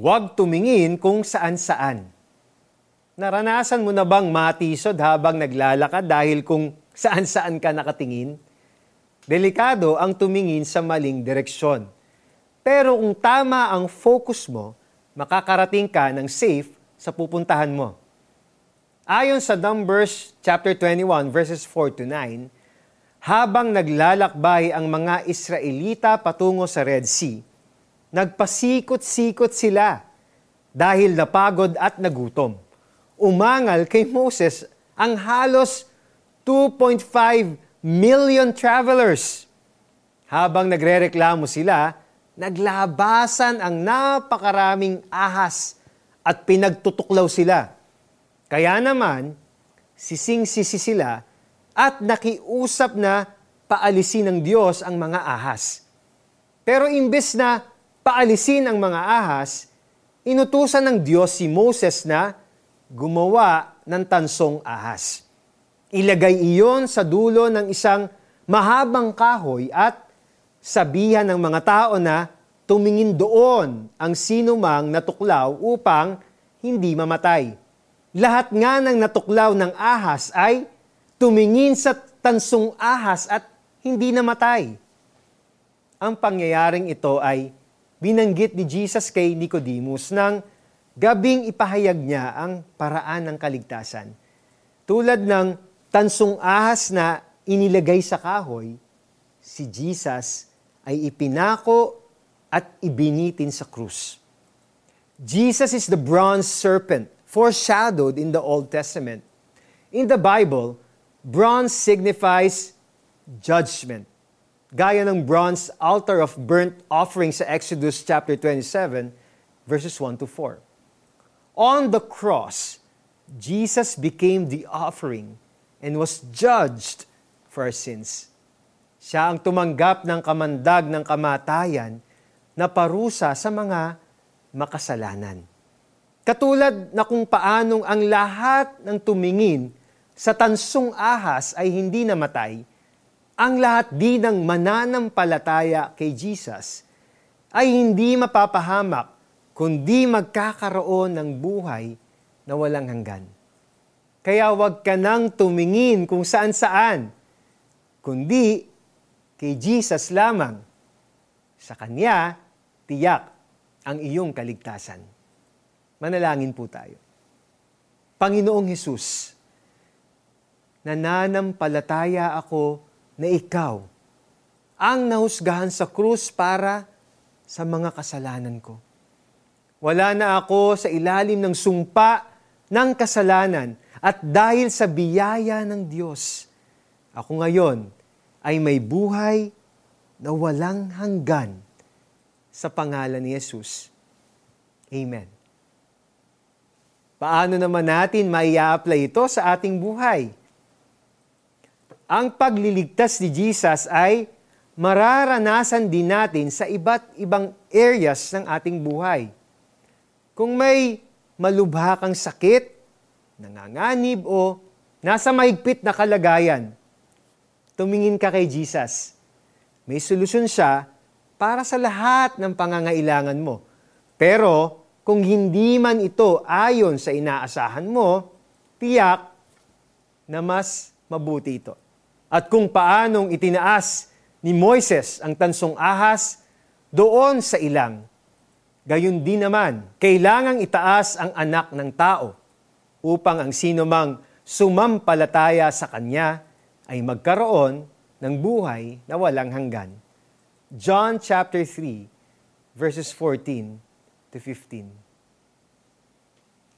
huwag tumingin kung saan-saan. Naranasan mo na bang matisod habang naglalakad dahil kung saan-saan ka nakatingin? Delikado ang tumingin sa maling direksyon. Pero kung tama ang focus mo, makakarating ka ng safe sa pupuntahan mo. Ayon sa Numbers chapter 21 verses 4 to 9, habang naglalakbay ang mga Israelita patungo sa Red Sea, nagpasikot-sikot sila dahil napagod at nagutom. Umangal kay Moses ang halos 2.5 million travelers. Habang nagrereklamo sila, naglabasan ang napakaraming ahas at pinagtutuklaw sila. Kaya naman, sising-sisi sila at nakiusap na paalisin ng Diyos ang mga ahas. Pero imbes na paalisin ang mga ahas, inutusan ng Diyos si Moses na gumawa ng tansong ahas. Ilagay iyon sa dulo ng isang mahabang kahoy at sabihan ng mga tao na tumingin doon ang sinumang natuklaw upang hindi mamatay. Lahat nga ng natuklaw ng ahas ay tumingin sa tansong ahas at hindi namatay. Ang pangyayaring ito ay binanggit ni Jesus kay Nicodemus nang gabing ipahayag niya ang paraan ng kaligtasan. Tulad ng tansong ahas na inilagay sa kahoy, si Jesus ay ipinako at ibinitin sa krus. Jesus is the bronze serpent foreshadowed in the Old Testament. In the Bible, bronze signifies judgment. Gaya ng bronze altar of burnt offering sa Exodus chapter 27, verses 1 to 4. On the cross, Jesus became the offering and was judged for our sins. Siya ang tumanggap ng kamandag ng kamatayan na parusa sa mga makasalanan. Katulad na kung paanong ang lahat ng tumingin sa tansong ahas ay hindi namatay, ang lahat din ng mananampalataya kay Jesus ay hindi mapapahamak kundi magkakaroon ng buhay na walang hanggan. Kaya huwag ka nang tumingin kung saan-saan, kundi kay Jesus lamang. Sa Kanya, tiyak ang iyong kaligtasan. Manalangin po tayo. Panginoong Hesus, nananampalataya ako na ikaw ang nahusgahan sa krus para sa mga kasalanan ko. Wala na ako sa ilalim ng sumpa ng kasalanan at dahil sa biyaya ng Diyos, ako ngayon ay may buhay na walang hanggan sa pangalan ni Jesus. Amen. Paano naman natin maia-apply ito sa ating buhay? Ang pagliligtas ni Jesus ay mararanasan din natin sa iba't ibang areas ng ating buhay. Kung may malubha kang sakit, nanganganib o nasa mahigpit na kalagayan, tumingin ka kay Jesus. May solusyon siya para sa lahat ng pangangailangan mo. Pero kung hindi man ito ayon sa inaasahan mo, tiyak na mas mabuti ito. At kung paanong itinaas ni Moises ang tansong ahas doon sa ilang, gayon din naman, kailangang itaas ang anak ng tao upang ang sino mang sumampalataya sa kanya ay magkaroon ng buhay na walang hanggan. John chapter 3 verses 14 to 15.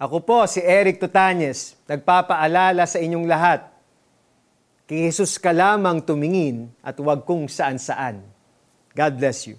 Ako po si Eric Tutanyes, nagpapaalala sa inyong lahat. Kay Jesus ka lamang tumingin at huwag kung saan-saan. God bless you.